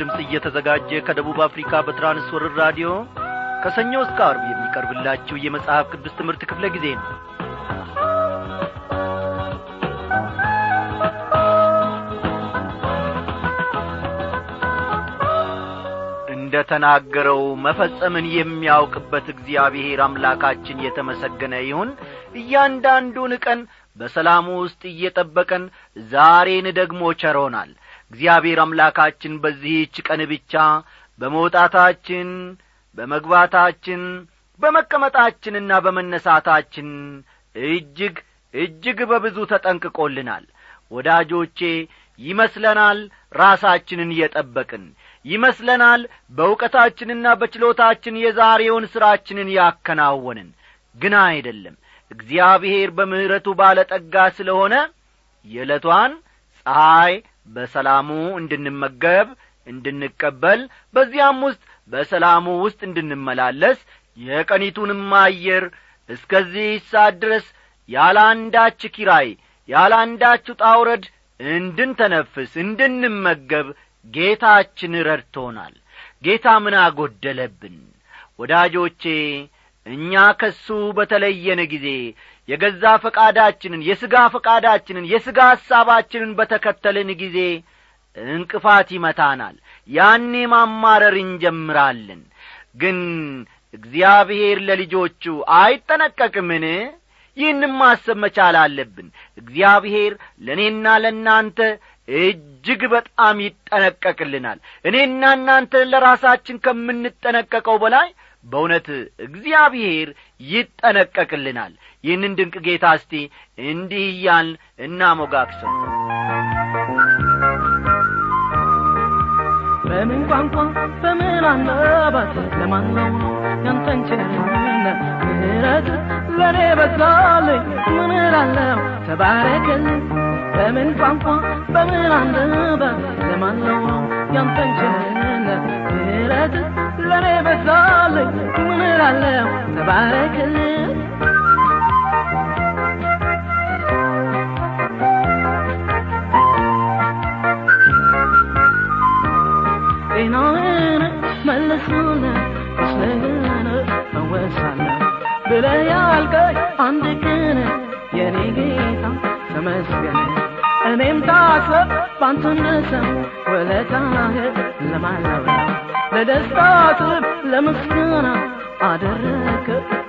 ድምፅ እየተዘጋጀ ከደቡብ አፍሪካ በትራንስወርር ራዲዮ ከሰኞ እስከ አርብ የሚቀርብላችሁ የመጽሐፍ ቅዱስ ትምህርት ክፍለ ጊዜ ነው። እንደ ተናገረው መፈጸምን የሚያውቅበት እግዚአብሔር አምላካችን የተመሰገነ ይሁን። እያንዳንዱን ቀን በሰላሙ ውስጥ እየጠበቀን ዛሬን ደግሞ ቸሮናል እግዚአብሔር አምላካችን በዚህች ቀን ብቻ በመውጣታችን በመግባታችን በመቀመጣችንና በመነሳታችን እጅግ እጅግ በብዙ ተጠንቅቆልናል። ወዳጆቼ ይመስለናል ራሳችንን እየጠበቅን ይመስለናል በእውቀታችንና በችሎታችን የዛሬውን ሥራችንን ያከናወንን። ግን አይደለም። እግዚአብሔር በምሕረቱ ባለጠጋ ስለሆነ የዕለቷን ፀሐይ በሰላሙ እንድንመገብ እንድንቀበል በዚያም ውስጥ በሰላሙ ውስጥ እንድንመላለስ የቀኒቱንም አየር እስከዚህ ሰዓት ድረስ ያለ ኪራይ ያለ ጣውረድ እንድንተነፍስ እንድንመገብ ጌታችን ረድቶናል። ጌታ ምን አጐደለብን? ወዳጆቼ እኛ ከሱ በተለየን ጊዜ የገዛ ፈቃዳችንን የሥጋ ፈቃዳችንን የሥጋ ሐሳባችንን በተከተልን ጊዜ እንቅፋት ይመታናል። ያኔ ማማረር እንጀምራለን። ግን እግዚአብሔር ለልጆቹ አይጠነቀቅምን? ይህንም ማሰብ መቻል አለብን። እግዚአብሔር ለእኔና ለእናንተ እጅግ በጣም ይጠነቀቅልናል። እኔና እናንተ ለራሳችን ከምንጠነቀቀው በላይ በእውነት እግዚአብሔር ይጠነቀቅልናል። ይህንን ድንቅ ጌታ እስቲ እንዲህ እያል እናሞጋግሰው። በምን ቋንቋ በምን አንደበት ለማነው ነው ያንተን ቸርነት ምሕረት ለእኔ በዛልኝ? ምን እላለሁ? ተባረክልኝ። በምን ቋንቋ በምን አንደበት ለማነው ነው ያንተን ቸርነት ምሕረት ለእኔ በዛልኝ ምን እላለሁ ተባረክልኝ ጤናህን መልሱን ቁስልህን ፈወሳለሁ ብለህ ያልከኝ አንድ ቀን እኔም ታስብ ባንተ እንድሰም ውለታህ ለማላው ለደስታ ስብ ለምስጋና አደረክ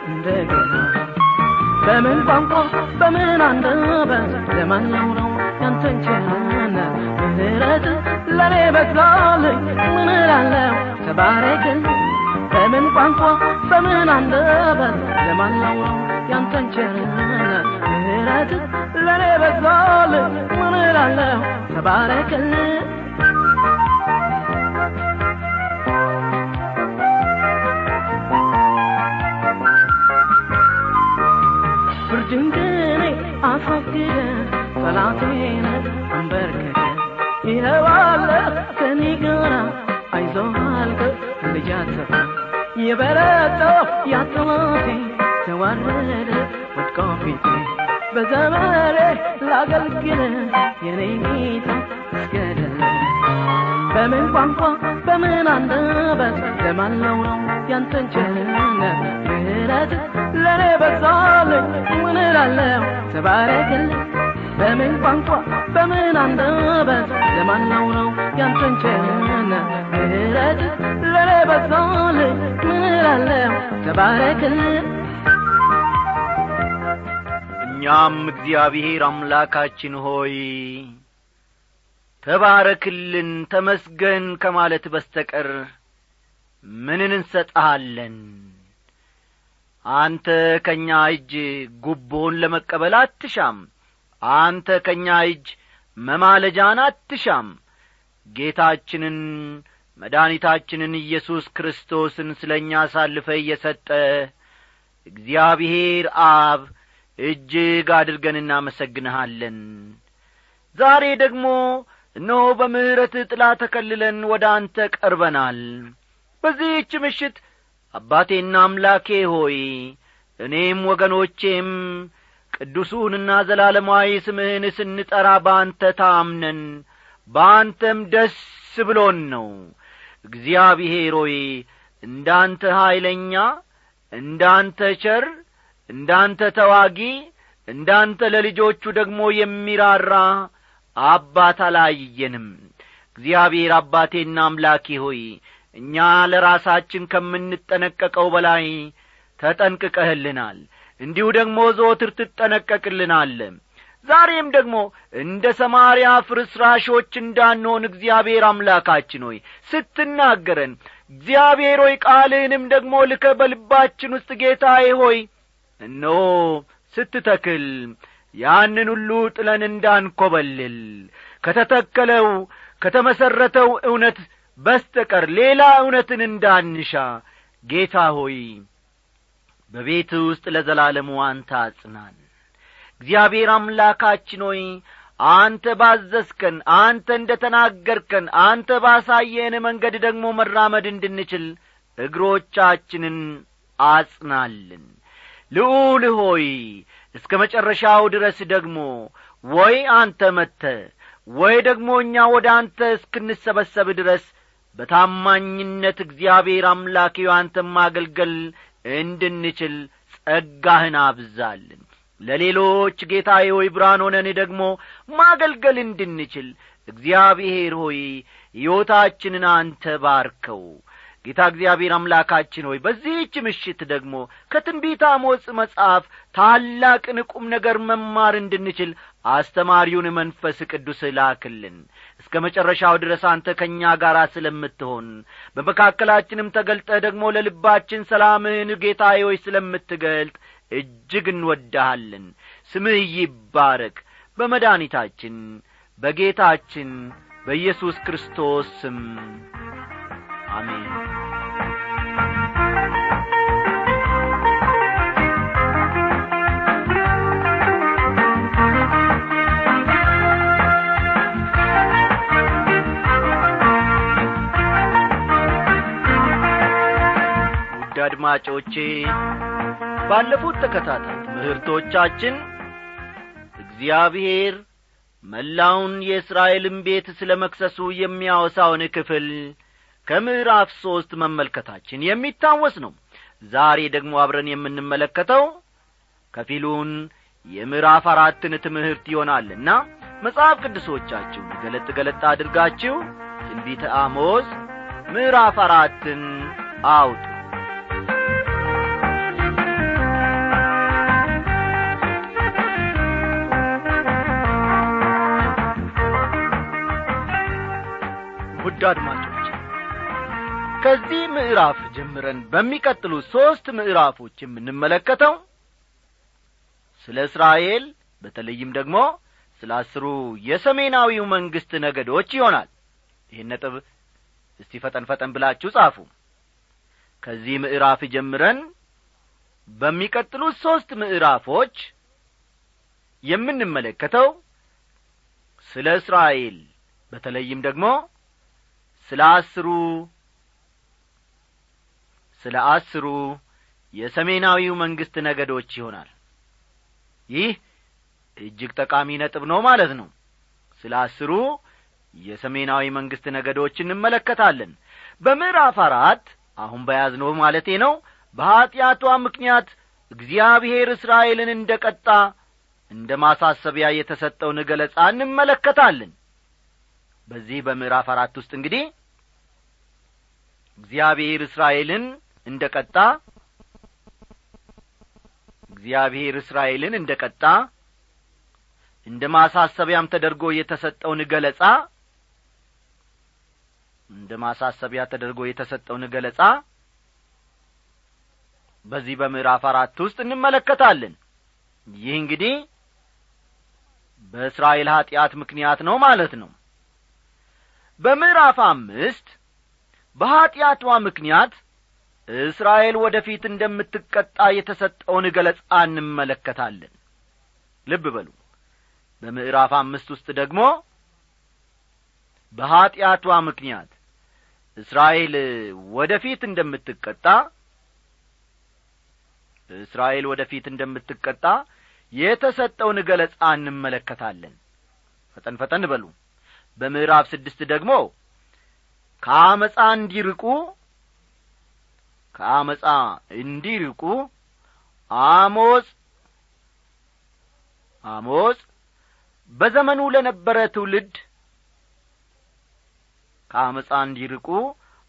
እንደገና። በምን ቋንቋ በምን አንደበት ለማነው ነው ያንተን ቸርነት ምሕረት ለእኔ በዛልኝ ምን እላለሁ? ተባረክልኝ በምን ቋንቋ በምን አንደበት ለማነው ነው ያንተን ቸርነት ምሕረት ለእኔ በዛልኝ ምን እላለሁ? ተባረክልኝ ጠላቴን አንበርክከ ይኸዋለ ከኔ ጋራ አይዞህ አልከ አትፍራ የበረታው ያጠማቴ ተዋረደ ወድቆ ፊቴ። በዘመሬ ላገልግል የኔ ጌታ እስገደል በምን ቋንቋ በምን አንደበት ለማለው ነው ያንተን ቸርነት? ምሕረት ለእኔ በዛልኝ ምን እላለሁ? ተባረክልኝ በምን ቋንቋ በምን አንደበት ለማነው ነው ያንተን ቸርነት ምሕረት ለእኔ በዛልኝ ምን እላለሁ ተባረክልኝ እኛም እግዚአብሔር አምላካችን ሆይ ተባረክልን ተመስገን ከማለት በስተቀር ምንን እንሰጠሃለን አንተ ከእኛ እጅ ጉቦን ለመቀበል አትሻም አንተ ከእኛ እጅ መማለጃን አትሻም። ጌታችንን መድኃኒታችንን ኢየሱስ ክርስቶስን ስለ እኛ አሳልፈ እየሰጠ እግዚአብሔር አብ እጅግ አድርገን እናመሰግንሃለን። ዛሬ ደግሞ እነሆ በምሕረት ጥላ ተከልለን ወደ አንተ ቀርበናል። በዚህች ምሽት አባቴና አምላኬ ሆይ እኔም ወገኖቼም ቅዱሱንና ዘላለማዊ ስምህን ስንጠራ በአንተ ታምነን በአንተም ደስ ብሎን ነው። እግዚአብሔር ሆይ እንዳንተ ኀይለኛ እንዳንተ ቸር እንዳንተ ተዋጊ እንዳንተ ለልጆቹ ደግሞ የሚራራ አባት አላየንም። እግዚአብሔር አባቴና አምላኬ ሆይ እኛ ለራሳችን ከምንጠነቀቀው በላይ ተጠንቅቀህልናል እንዲሁ ደግሞ ዘወትር ትጠነቀቅልናለ። ዛሬም ደግሞ እንደ ሰማርያ ፍርስራሾች እንዳንሆን እግዚአብሔር አምላካችን ሆይ ስትናገረን እግዚአብሔር ሆይ ቃልህንም ደግሞ ልከ በልባችን ውስጥ ጌታዬ ሆይ እነሆ ስትተክል ያንን ሁሉ ጥለን እንዳንኰበልል ከተተከለው ከተመሠረተው እውነት በስተቀር ሌላ እውነትን እንዳንሻ ጌታ ሆይ በቤት ውስጥ ለዘላለሙ አንተ አጽናን። እግዚአብሔር አምላካችን ሆይ አንተ ባዘዝከን አንተ እንደ ተናገርከን አንተ ባሳየን መንገድ ደግሞ መራመድ እንድንችል እግሮቻችንን አጽናልን። ልዑል ሆይ እስከ መጨረሻው ድረስ ደግሞ ወይ አንተ መተ ወይ ደግሞ እኛ ወደ አንተ እስክንሰበሰብ ድረስ በታማኝነት እግዚአብሔር አምላኬው አንተን ማገልገል እንድንችል ጸጋህን አብዛልን። ለሌሎች ጌታዬ ሆይ ብርሃን ሆነን ደግሞ ማገልገል እንድንችል እግዚአብሔር ሆይ ሕይወታችንን አንተ ባርከው። ጌታ እግዚአብሔር አምላካችን ሆይ በዚህች ምሽት ደግሞ ከትንቢት አሞጽ መጽሐፍ ታላቅን ቁም ነገር መማር እንድንችል አስተማሪውን መንፈስ ቅዱስ ላክልን እስከ መጨረሻው ድረስ አንተ ከእኛ ጋር ስለምትሆን በመካከላችንም ተገልጠ ደግሞ ለልባችን ሰላምህን ጌታዬ ስለምትገልጥ እጅግ እንወዳሃለን ስምህ ይባረክ በመድኒታችን በጌታችን በኢየሱስ ክርስቶስ ስም። አሜን አድማጮቼ ባለፉት ተከታታይ ትምህርቶቻችን እግዚአብሔር መላውን የእስራኤልን ቤት ስለ መክሰሱ የሚያወሳውን ክፍል ከምዕራፍ ሦስት መመልከታችን የሚታወስ ነው። ዛሬ ደግሞ አብረን የምንመለከተው ከፊሉን የምዕራፍ አራትን ትምህርት ይሆናልና መጽሐፍ ቅዱሶቻችሁን ገለጥ ገለጥ አድርጋችሁ ትንቢተ አሞዝ ምዕራፍ አራትን አውጡ ውድ አድማጮች ከዚህ ምዕራፍ ጀምረን በሚቀጥሉ ሦስት ምዕራፎች የምንመለከተው ስለ እስራኤል በተለይም ደግሞ ስለ አስሩ የሰሜናዊው መንግሥት ነገዶች ይሆናል። ይህን ነጥብ እስቲ ፈጠን ፈጠን ብላችሁ ጻፉ። ከዚህ ምዕራፍ ጀምረን በሚቀጥሉት ሦስት ምዕራፎች የምንመለከተው ስለ እስራኤል በተለይም ደግሞ ስለ አስሩ ስለ አስሩ የሰሜናዊው መንግሥት ነገዶች ይሆናል። ይህ እጅግ ጠቃሚ ነጥብ ነው ማለት ነው። ስለ አስሩ የሰሜናዊ መንግሥት ነገዶች እንመለከታለን። በምዕራፍ አራት አሁን በያዝነው ማለቴ ነው በኀጢአቷ ምክንያት እግዚአብሔር እስራኤልን እንደ ቀጣ እንደ ማሳሰቢያ የተሰጠውን ገለጻ እንመለከታለን። በዚህ በምዕራፍ አራት ውስጥ እንግዲህ እግዚአብሔር እስራኤልን እንደ ቀጣ እግዚአብሔር እስራኤልን እንደ ቀጣ እንደ ማሳሰቢያም ተደርጎ የተሰጠውን ገለጻ እንደ ማሳሰቢያ ተደርጎ የተሰጠውን ገለጻ በዚህ በምዕራፍ አራት ውስጥ እንመለከታለን። ይህ እንግዲህ በእስራኤል ኀጢአት ምክንያት ነው ማለት ነው። በምዕራፍ አምስት በኀጢአቷ ምክንያት እስራኤል ወደ ፊት እንደምትቀጣ የተሰጠውን ገለጻ እንመለከታለን። ልብ በሉ። በምዕራፍ አምስት ውስጥ ደግሞ በኀጢአቷ ምክንያት እስራኤል ወደ ፊት እንደምትቀጣ እስራኤል ወደ እንደምትቀጣ የተሰጠውን ገለጻ እንመለከታለን። ፈጠን ፈጠን በሉ። በምዕራፍ ስድስት ደግሞ ከአመፃ እንዲርቁ ከአመፃ እንዲርቁ አሞጽ አሞጽ በዘመኑ ለነበረ ትውልድ ከአመፃ እንዲርቁ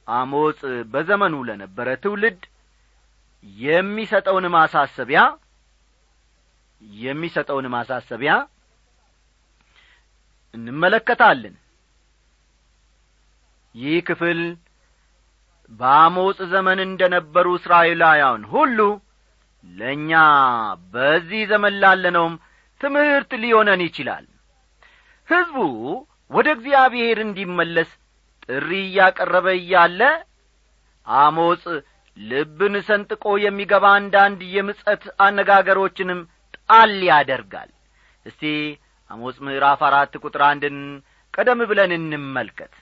አሞጽ በዘመኑ ለነበረ ትውልድ የሚሰጠውን ማሳሰቢያ የሚሰጠውን ማሳሰቢያ እንመለከታለን ይህ ክፍል በአሞጽ ዘመን እንደ ነበሩ እስራኤላውያን ሁሉ ለእኛ በዚህ ዘመን ላለነውም ትምህርት ሊሆነን ይችላል። ሕዝቡ ወደ እግዚአብሔር እንዲመለስ ጥሪ እያቀረበ እያለ አሞጽ ልብን ሰንጥቆ የሚገባ አንዳንድ የምጸት አነጋገሮችንም ጣል ያደርጋል። እስቲ አሞጽ ምዕራፍ አራት ቁጥር አንድን ቀደም ብለን እንመልከት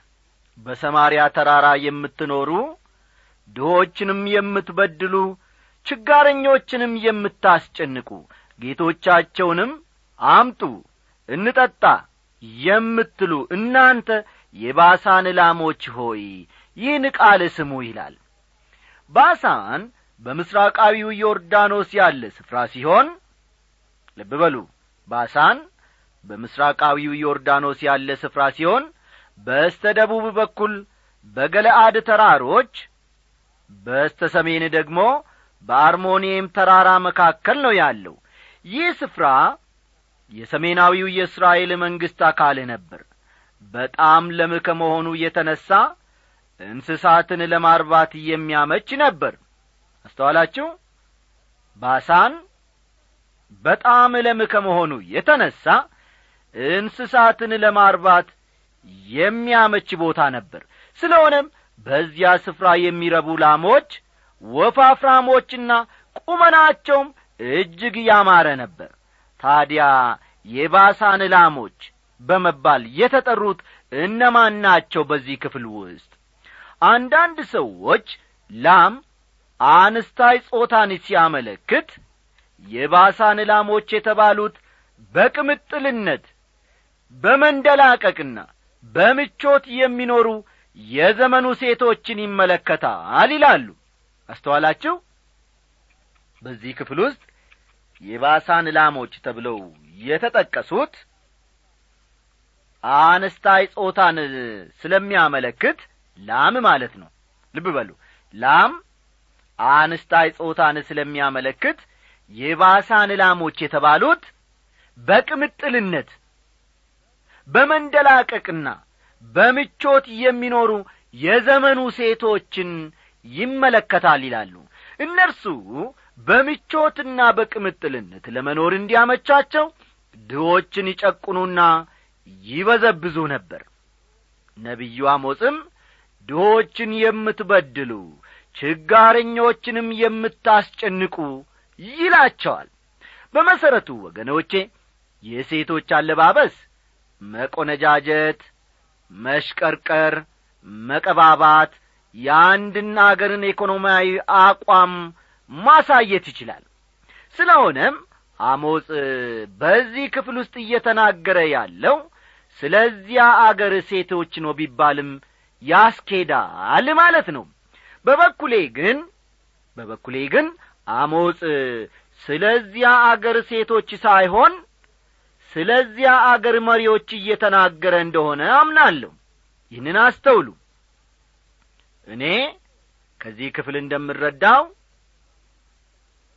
በሰማርያ ተራራ የምትኖሩ ድሆችንም የምትበድሉ ችጋረኞችንም የምታስጨንቁ ጌቶቻቸውንም አምጡ እንጠጣ የምትሉ እናንተ የባሳን ላሞች ሆይ ይህን ቃል ስሙ ይላል። ባሳን በምስራቃዊው ዮርዳኖስ ያለ ስፍራ ሲሆን ልብ በሉ ባሳን በምስራቃዊው ዮርዳኖስ ያለ ስፍራ ሲሆን በስተ ደቡብ በኩል በገለአድ ተራሮች በስተ ሰሜን ደግሞ በአርሞኒየም ተራራ መካከል ነው ያለው። ይህ ስፍራ የሰሜናዊው የእስራኤል መንግሥት አካል ነበር። በጣም ለም ከመሆኑ የተነሣ እንስሳትን ለማርባት የሚያመች ነበር። አስተዋላችሁ? ባሳን በጣም ለም ከመሆኑ የተነሣ እንስሳትን ለማርባት የሚያመች ቦታ ነበር። ስለሆነም በዚያ ስፍራ የሚረቡ ላሞች ወፋፍራሞችና ቁመናቸውም እጅግ ያማረ ነበር። ታዲያ የባሳን ላሞች በመባል የተጠሩት እነማን ናቸው? በዚህ ክፍል ውስጥ አንዳንድ ሰዎች ላም አንስታይ ጾታን ሲያመለክት የባሳን ላሞች የተባሉት በቅምጥልነት በመንደላቀቅና በምቾት የሚኖሩ የዘመኑ ሴቶችን ይመለከታል ይላሉ። አስተዋላችሁ? በዚህ ክፍል ውስጥ የባሳን ላሞች ተብለው የተጠቀሱት አነስታይ ጾታን ስለሚያመለክት ላም ማለት ነው። ልብ በሉ። ላም አንስታይ ጾታን ስለሚያመለክት የባሳን ላሞች የተባሉት በቅምጥልነት በመንደላቀቅና በምቾት የሚኖሩ የዘመኑ ሴቶችን ይመለከታል ይላሉ። እነርሱ በምቾትና በቅምጥልነት ለመኖር እንዲያመቻቸው ድዎችን ይጨቁኑና ይበዘብዙ ነበር። ነቢዩ አሞጽም ድሆችን የምትበድሉ ችጋረኞችንም የምታስጨንቁ ይላቸዋል። በመሠረቱ ወገኖቼ የሴቶች አለባበስ መቆነጃጀት መሽቀርቀር መቀባባት የአንድን አገርን ኢኮኖሚያዊ አቋም ማሳየት ይችላል። ስለሆነም አሞጽ በዚህ ክፍል ውስጥ እየተናገረ ያለው ስለዚያ አገር ሴቶች ነው ቢባልም ያስኬዳል ማለት ነው። በበኩሌ ግን በበኩሌ ግን አሞጽ ስለዚያ አገር ሴቶች ሳይሆን ስለዚያ አገር መሪዎች እየተናገረ እንደሆነ አምናለሁ። ይህንን አስተውሉ። እኔ ከዚህ ክፍል እንደምረዳው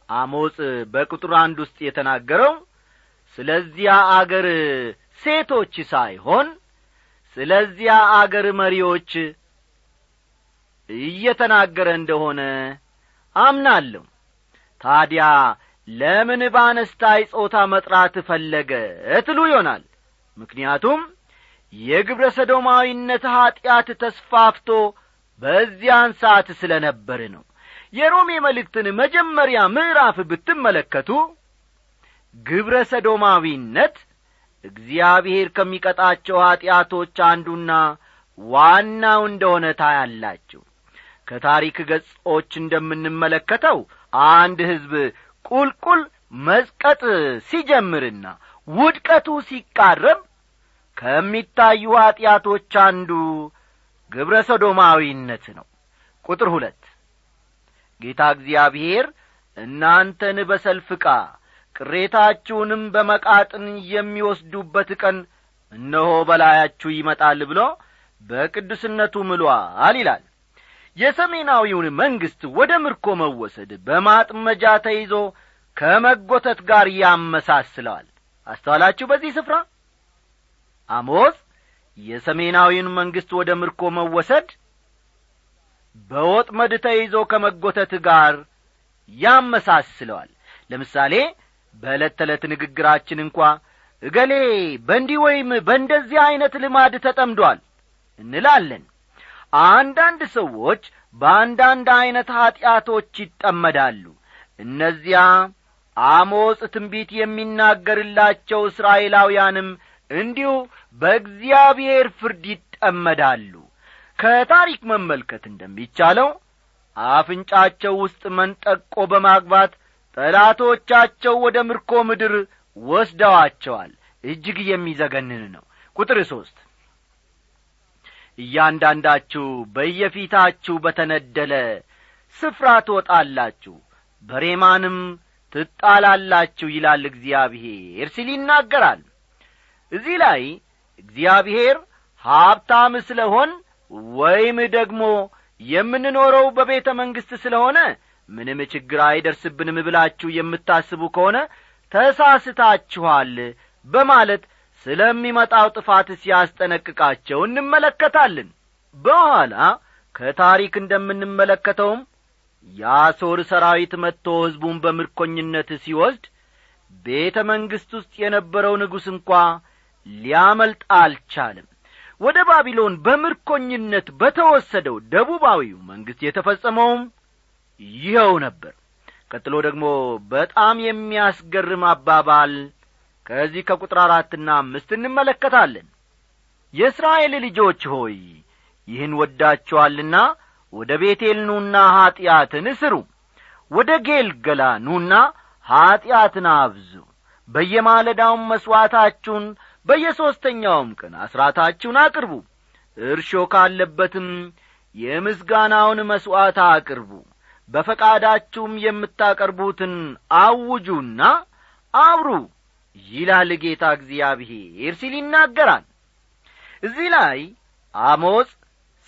አሞጽ በቁጥር አንድ ውስጥ የተናገረው ስለዚያ አገር ሴቶች ሳይሆን ስለዚያ አገር መሪዎች እየተናገረ እንደሆነ አምናለሁ። ታዲያ ለምን ባነስታይ ጾታ መጥራት ፈለገ? ትሉ ይሆናል። ምክንያቱም የግብረ ሰዶማዊነት ኀጢአት ተስፋፍቶ በዚያን ሰዓት ስለ ነበር ነው። የሮሜ መልእክትን መጀመሪያ ምዕራፍ ብትመለከቱ ግብረ ሰዶማዊነት እግዚአብሔር ከሚቀጣቸው ኀጢአቶች አንዱና ዋናው እንደሆነ ታያላችሁ። ከታሪክ ገጾች እንደምንመለከተው አንድ ሕዝብ ቁልቁል መዝቀጥ ሲጀምርና ውድቀቱ ሲቃረብ ከሚታዩ ኀጢአቶች አንዱ ግብረ ሰዶማዊነት ነው። ቁጥር ሁለት ጌታ እግዚአብሔር እናንተን በሰልፍ ዕቃ ቅሬታችሁንም በመቃጥን የሚወስዱበት ቀን እነሆ በላያችሁ ይመጣል ብሎ በቅዱስነቱ ምሏል ይላል የሰሜናዊውን መንግሥት ወደ ምርኮ መወሰድ በማጥመጃ ተይዞ ከመጐተት ጋር ያመሳስለዋል አስተዋላችሁ በዚህ ስፍራ? አሞስ የሰሜናዊውን መንግሥት ወደ ምርኮ መወሰድ በወጥመድ ተይዞ ከመጐተት ጋር ያመሳስለዋል። ለምሳሌ በዕለት ተዕለት ንግግራችን እንኳ እገሌ በእንዲህ ወይም በእንደዚህ ዐይነት ልማድ ተጠምዷል እንላለን አንዳንድ ሰዎች በአንዳንድ ዐይነት ኀጢአቶች ይጠመዳሉ። እነዚያ አሞጽ ትንቢት የሚናገርላቸው እስራኤላውያንም እንዲሁ በእግዚአብሔር ፍርድ ይጠመዳሉ። ከታሪክ መመልከት እንደሚቻለው አፍንጫቸው ውስጥ መንጠቆ በማግባት ጠላቶቻቸው ወደ ምርኮ ምድር ወስደዋቸዋል። እጅግ የሚዘገንን ነው። ቁጥር ሦስት እያንዳንዳችሁ በየፊታችሁ በተነደለ ስፍራ ትወጣላችሁ በሬማንም ትጣላላችሁ ይላል እግዚአብሔር ሲል ይናገራል። እዚህ ላይ እግዚአብሔር ሀብታም ስለሆን ወይም ደግሞ የምንኖረው በቤተ መንግሥት ስለሆነ ምንም ችግር አይደርስብንም ብላችሁ የምታስቡ ከሆነ ተሳስታችኋል በማለት ስለሚመጣው ጥፋት ሲያስጠነቅቃቸው እንመለከታለን። በኋላ ከታሪክ እንደምንመለከተውም የአሦር ሰራዊት መጥቶ ሕዝቡን በምርኮኝነት ሲወስድ ቤተ መንግሥት ውስጥ የነበረው ንጉሥ እንኳ ሊያመልጥ አልቻለም። ወደ ባቢሎን በምርኮኝነት በተወሰደው ደቡባዊው መንግሥት የተፈጸመውም ይኸው ነበር። ቀጥሎ ደግሞ በጣም የሚያስገርም አባባል ከዚህ ከቁጥር አራትና አምስት እንመለከታለን። የእስራኤል ልጆች ሆይ ይህን ወዳችኋልና ወደ ቤቴል ኑና ኀጢአትን እስሩ ወደ ጌልገላ ኑና ኀጢአትን አብዙ። በየማለዳውም መሥዋዕታችሁን በየሦስተኛውም ቀን አሥራታችሁን አቅርቡ። እርሾ ካለበትም የምስጋናውን መሥዋዕት አቅርቡ። በፈቃዳችሁም የምታቀርቡትን አውጁና አብሩ ይላል ጌታ እግዚአብሔር ሲል ይናገራል። እዚህ ላይ አሞጽ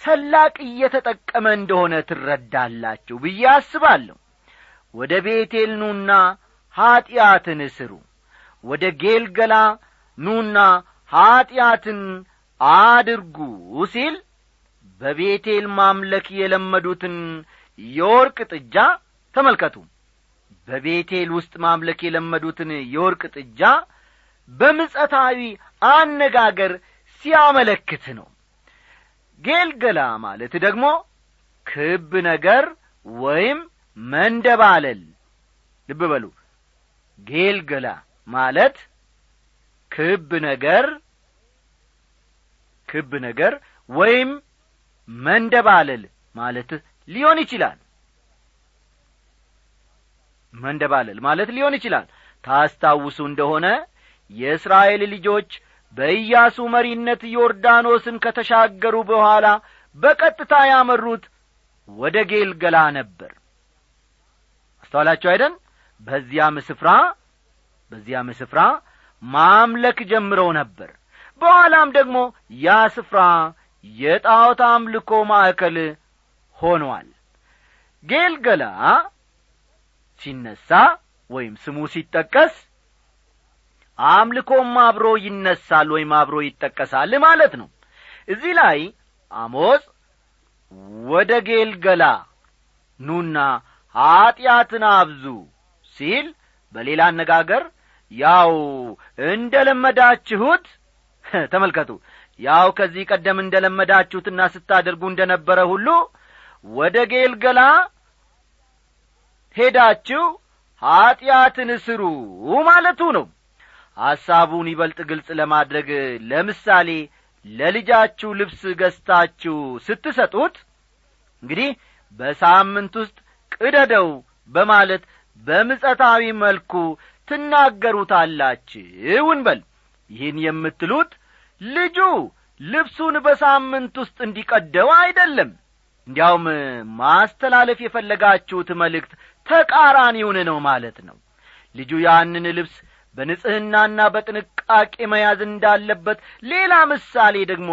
ሰላቅ እየተጠቀመ እንደሆነ ትረዳላችሁ ብዬ አስባለሁ። ወደ ቤቴል ኑና ኀጢአትን እስሩ። ወደ ጌልገላ ኑና ኀጢአትን አድርጉ ሲል በቤቴል ማምለክ የለመዱትን የወርቅ ጥጃ ተመልከቱ በቤቴል ውስጥ ማምለክ የለመዱትን የወርቅ ጥጃ በምጸታዊ አነጋገር ሲያመለክት ነው። ጌልገላ ማለት ደግሞ ክብ ነገር ወይም መንደባለል። ልብ በሉ። ጌልገላ ማለት ክብ ነገር ክብ ነገር ወይም መንደባለል ማለት ሊሆን ይችላል መንደባለል ማለት ሊሆን ይችላል። ታስታውሱ እንደሆነ የእስራኤል ልጆች በኢያሱ መሪነት ዮርዳኖስን ከተሻገሩ በኋላ በቀጥታ ያመሩት ወደ ጌልገላ ነበር። አስተዋላችሁ አይደን በዚያም ስፍራ በዚያም ስፍራ ማምለክ ጀምረው ነበር። በኋላም ደግሞ ያ ስፍራ የጣዖት አምልኮ ማዕከል ሆኗል። ጌልገላ ሲነሣ ወይም ስሙ ሲጠቀስ አምልኮም አብሮ ይነሳል ወይም አብሮ ይጠቀሳል ማለት ነው። እዚህ ላይ አሞጽ ወደ ጌልገላ ኑና ኀጢአትን አብዙ ሲል በሌላ አነጋገር ያው እንደ ለመዳችሁት ተመልከቱ። ያው ከዚህ ቀደም እንደ ለመዳችሁትና ስታደርጉ እንደ ነበረ ሁሉ ወደ ጌልገላ ሄዳችሁ ኀጢአትን ስሩ ማለቱ ነው። ሐሳቡን ይበልጥ ግልጽ ለማድረግ ለምሳሌ ለልጃችሁ ልብስ ገዝታችሁ ስትሰጡት እንግዲህ በሳምንት ውስጥ ቅደደው በማለት በምጸታዊ መልኩ ትናገሩታላችሁ እንበል ይህን የምትሉት ልጁ ልብሱን በሳምንት ውስጥ እንዲቀደው አይደለም። እንዲያውም ማስተላለፍ የፈለጋችሁት መልእክት ተቃራኒውን ነው ማለት ነው። ልጁ ያንን ልብስ በንጽሕናና በጥንቃቄ መያዝ እንዳለበት ሌላ ምሳሌ ደግሞ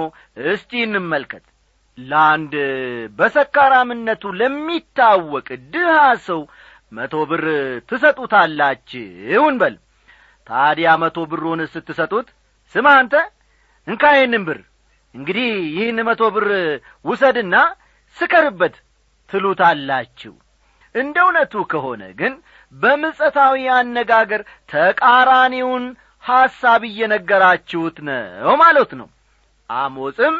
እስቲ እንመልከት። ለአንድ በሰካራምነቱ ለሚታወቅ ድሃ ሰው መቶ ብር ትሰጡታላችሁ እንበል ታዲያ መቶ ብሩን ስትሰጡት ስማ አንተ እንካ ይህንን ብር። እንግዲህ ይህን መቶ ብር ውሰድና ስከርበት ትሉታላችሁ እንደ እውነቱ ከሆነ ግን በምጸታዊ አነጋገር ተቃራኒውን ሐሳብ እየነገራችሁት ነው ማለት ነው። አሞጽም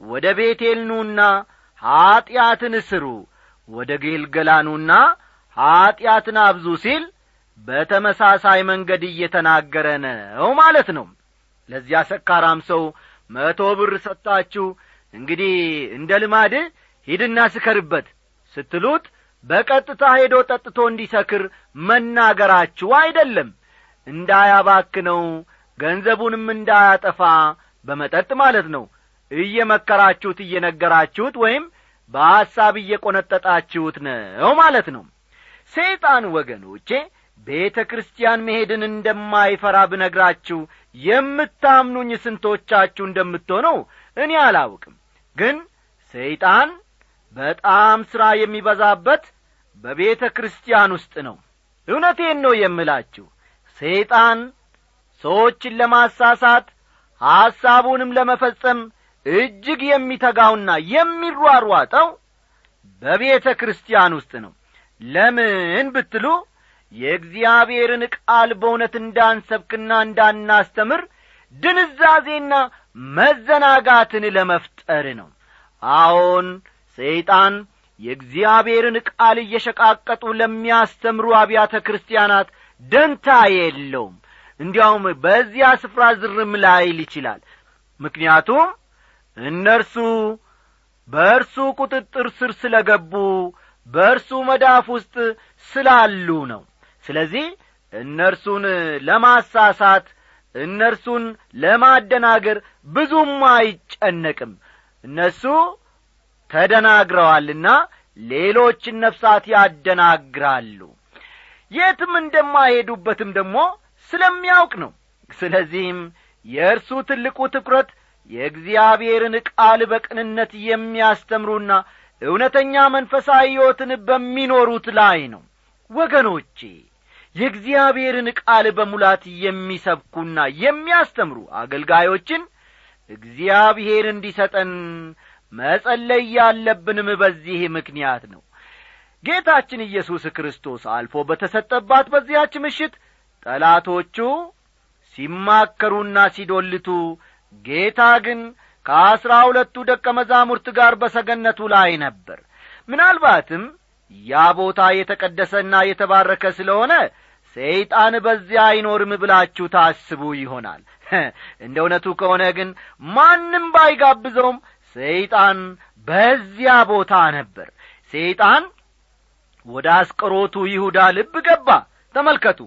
ወደ ቤቴል ኑና ኀጢአትን ስሩ ወደ ጌልገላኑና ኀጢአትን አብዙ ሲል በተመሳሳይ መንገድ እየተናገረ ነው ማለት ነው። ለዚያ ሰካራም ሰው መቶ ብር ሰጥታችሁ እንግዲህ እንደ ልማድ ሂድና ስከርበት ስትሉት በቀጥታ ሄዶ ጠጥቶ እንዲሰክር መናገራችሁ አይደለም። እንዳያባክነው ገንዘቡንም እንዳያጠፋ በመጠጥ ማለት ነው። እየመከራችሁት እየነገራችሁት ወይም በሐሳብ እየቈነጠጣችሁት ነው ማለት ነው። ሰይጣን ወገኖቼ ቤተ ክርስቲያን መሄድን እንደማይፈራ ብነግራችሁ የምታምኑኝ ስንቶቻችሁ እንደምትሆነው እኔ አላውቅም። ግን ሰይጣን በጣም ሥራ የሚበዛበት በቤተ ክርስቲያን ውስጥ ነው። እውነቴን ነው የምላችሁ። ሰይጣን ሰዎችን ለማሳሳት ሐሳቡንም ለመፈጸም እጅግ የሚተጋውና የሚሯሯጠው በቤተ ክርስቲያን ውስጥ ነው። ለምን ብትሉ የእግዚአብሔርን ቃል በእውነት እንዳንሰብክና እንዳናስተምር ድንዛዜና መዘናጋትን ለመፍጠር ነው። አዎን ሰይጣን የእግዚአብሔርን ቃል እየሸቃቀጡ ለሚያስተምሩ አብያተ ክርስቲያናት ደንታ የለውም። እንዲያውም በዚያ ስፍራ ዝርም ላይል ይችላል። ምክንያቱም እነርሱ በእርሱ ቁጥጥር ስር ስለ ገቡ በእርሱ መዳፍ ውስጥ ስላሉ ነው። ስለዚህ እነርሱን ለማሳሳት እነርሱን ለማደናገር ብዙም አይጨነቅም። እነሱ ተደናግረዋልና ሌሎችን ነፍሳት ያደናግራሉ። የትም እንደማይሄዱበትም ደግሞ ስለሚያውቅ ነው። ስለዚህም የእርሱ ትልቁ ትኩረት የእግዚአብሔርን ቃል በቅንነት የሚያስተምሩና እውነተኛ መንፈሳዊ ሕይወትን በሚኖሩት ላይ ነው። ወገኖቼ የእግዚአብሔርን ቃል በሙላት የሚሰብኩና የሚያስተምሩ አገልጋዮችን እግዚአብሔር እንዲሰጠን መጸለይ ያለብንም በዚህ ምክንያት ነው። ጌታችን ኢየሱስ ክርስቶስ አልፎ በተሰጠባት በዚያች ምሽት ጠላቶቹ ሲማከሩና ሲዶልቱ ጌታ ግን ከአሥራ ሁለቱ ደቀ መዛሙርት ጋር በሰገነቱ ላይ ነበር። ምናልባትም ያ ቦታ የተቀደሰና የተባረከ ስለሆነ ሰይጣን በዚያ አይኖርም ብላችሁ ታስቡ ይሆናል። እንደ እውነቱ ከሆነ ግን ማንም ባይጋብዘውም ሰይጣን በዚያ ቦታ ነበር። ሰይጣን ወደ አስቆሮቱ ይሁዳ ልብ ገባ። ተመልከቱ።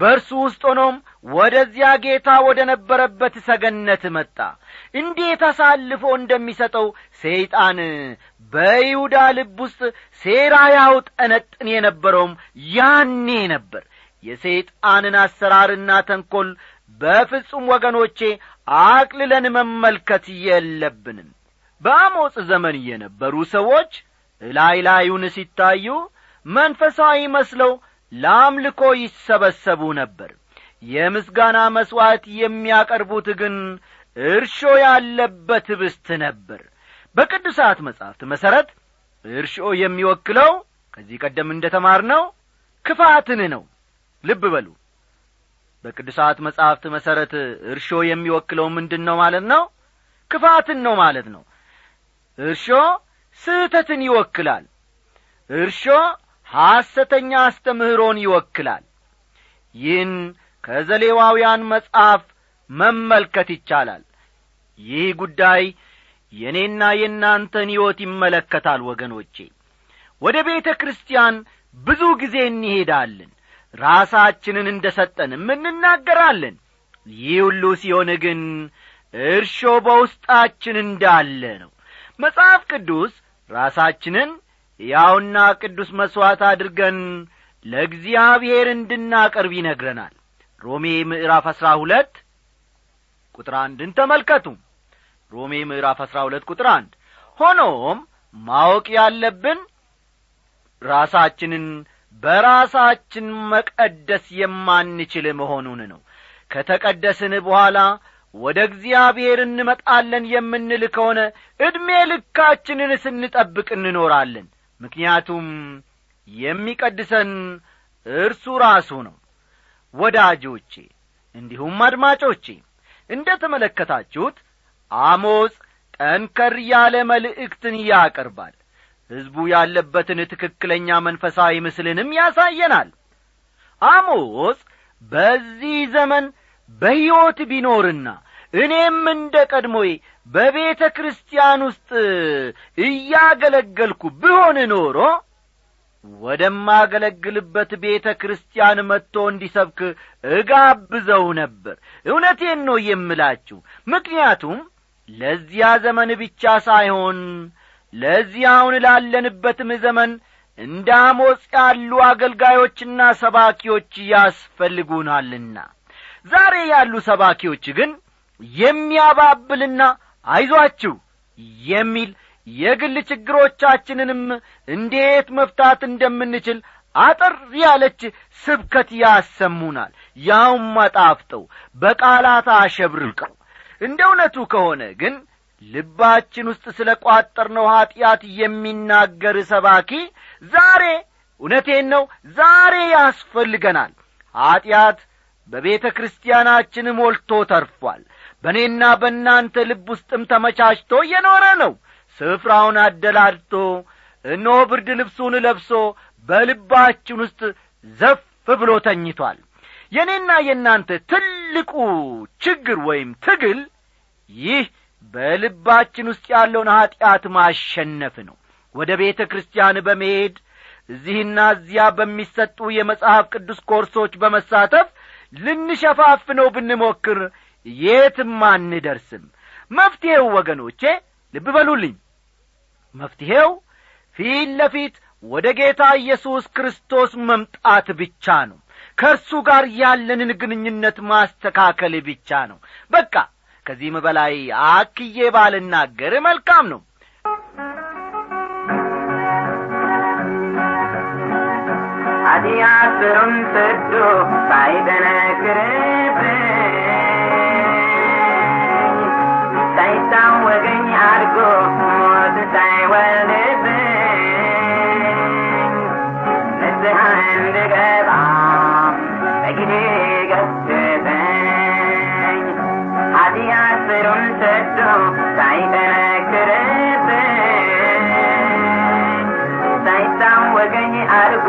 በእርሱ ውስጥ ሆኖም ወደዚያ ጌታ ወደ ነበረበት ሰገነት መጣ። እንዴት አሳልፎ እንደሚሰጠው ሰይጣን በይሁዳ ልብ ውስጥ ሴራ ያውጠነጥን የነበረውም ያኔ ነበር። የሰይጣንን አሰራርና ተንኰል በፍጹም ወገኖቼ አቅልለን መመልከት የለብንም በአሞጽ ዘመን የነበሩ ሰዎች እላይ ላዩን ሲታዩ መንፈሳዊ መስለው ለአምልኮ ይሰበሰቡ ነበር። የምስጋና መሥዋዕት የሚያቀርቡት ግን እርሾ ያለበት ብስት ነበር። በቅዱሳት መጻሕፍት መሠረት እርሾ የሚወክለው ከዚህ ቀደም እንደ ተማር ነው ክፋትን ነው። ልብ በሉ። በቅዱሳት መጻሕፍት መሠረት እርሾ የሚወክለው ምንድን ነው ማለት ነው? ክፋትን ነው ማለት ነው እርሾ ስህተትን ይወክላል። እርሾ ሐሰተኛ አስተምህሮን ይወክላል። ይህን ከዘሌዋውያን መጽሐፍ መመልከት ይቻላል። ይህ ጉዳይ የእኔና የእናንተን ሕይወት ይመለከታል ወገኖቼ። ወደ ቤተ ክርስቲያን ብዙ ጊዜ እንሄዳለን። ራሳችንን እንደ ሰጠንም እንናገራለን። ይህ ሁሉ ሲሆን ግን እርሾ በውስጣችን እንዳለ ነው መጽሐፍ ቅዱስ ራሳችንን ያውና ቅዱስ መሥዋዕት አድርገን ለእግዚአብሔር እንድናቀርብ ይነግረናል። ሮሜ ምዕራፍ አሥራ ሁለት ቁጥር አንድን ተመልከቱ። ሮሜ ምዕራፍ አሥራ ሁለት ቁጥር አንድ ሆኖም ማወቅ ያለብን ራሳችንን በራሳችን መቀደስ የማንችል መሆኑን ነው። ከተቀደስን በኋላ ወደ እግዚአብሔር እንመጣለን የምንል ከሆነ ዕድሜ ልካችንን ስንጠብቅ እንኖራለን። ምክንያቱም የሚቀድሰን እርሱ ራሱ ነው። ወዳጆቼ እንዲሁም አድማጮቼ እንደ ተመለከታችሁት አሞጽ ጠንከር ያለ መልእክትን ያቀርባል። ሕዝቡ ያለበትን ትክክለኛ መንፈሳዊ ምስልንም ያሳየናል። አሞጽ በዚህ ዘመን በሕይወት ቢኖርና እኔም እንደ ቀድሞዬ በቤተ ክርስቲያን ውስጥ እያገለገልኩ ብሆን ኖሮ ወደማገለግልበት ቤተ ክርስቲያን መጥቶ እንዲሰብክ እጋብዘው ነበር። እውነቴን ነው የምላችሁ። ምክንያቱም ለዚያ ዘመን ብቻ ሳይሆን ለዚህ አሁን ላለንበትም ዘመን እንደ አሞጽ ያሉ አገልጋዮችና ሰባኪዎች ያስፈልጉናልና ዛሬ ያሉ ሰባኪዎች ግን የሚያባብልና አይዟችሁ የሚል የግል ችግሮቻችንንም እንዴት መፍታት እንደምንችል አጠር ያለች ስብከት ያሰሙናል። ያውም አጣፍጠው በቃላት አሸብርቀው። እንደ እውነቱ ከሆነ ግን ልባችን ውስጥ ስለ ቋጠርነው ኀጢአት የሚናገር ሰባኪ ዛሬ እውነቴን ነው ዛሬ ያስፈልገናል። ኀጢአት በቤተ ክርስቲያናችን ሞልቶ ተርፏል። በእኔና በእናንተ ልብ ውስጥም ተመቻችቶ እየኖረ ነው። ስፍራውን አደላድቶ እነሆ ብርድ ልብሱን ለብሶ በልባችን ውስጥ ዘፍ ብሎ ተኝቷል። የእኔና የእናንተ ትልቁ ችግር ወይም ትግል ይህ በልባችን ውስጥ ያለውን ኀጢአት ማሸነፍ ነው። ወደ ቤተ ክርስቲያን በመሄድ እዚህና እዚያ በሚሰጡ የመጽሐፍ ቅዱስ ኮርሶች በመሳተፍ ልንሸፋፍነው ብንሞክር የትም አንደርስም። መፍትሔው ወገኖቼ ልብ በሉልኝ መፍትሔው ፊት ለፊት ወደ ጌታ ኢየሱስ ክርስቶስ መምጣት ብቻ ነው። ከእርሱ ጋር ያለንን ግንኙነት ማስተካከል ብቻ ነው። በቃ ከዚህም በላይ አክዬ ባልናገር መልካም ነው ኃጢአት ስሩን ሰዶ ሳይጠነክርብኝ ሳይታወቀኝ አድጎ ሞት ሳይወልድብኝ ንስሐ እንድገባ በጊዜ ገስጸኝ ኃጢአት ስሩን ሰዶ ሳይጠነክርብኝ ሳይታወቀኝ አድጎ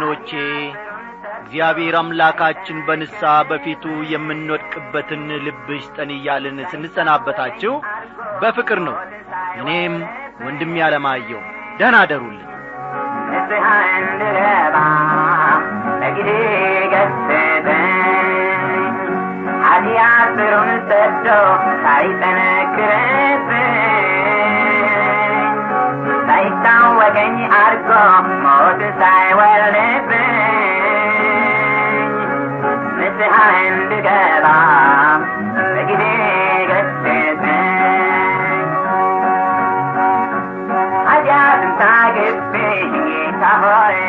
ወገኖቼ እግዚአብሔር አምላካችን በንስሐ በፊቱ የምንወድቅበትን ልብ ይስጠን እያልን ስንሰናበታችሁ በፍቅር ነው። እኔም ወንድም ያለማየው ደህና አደሩልን ሰዶ ሳይጠነክርብኝ any argo, more to die well living. I'm a giddy, good thing. I got some target being a boy.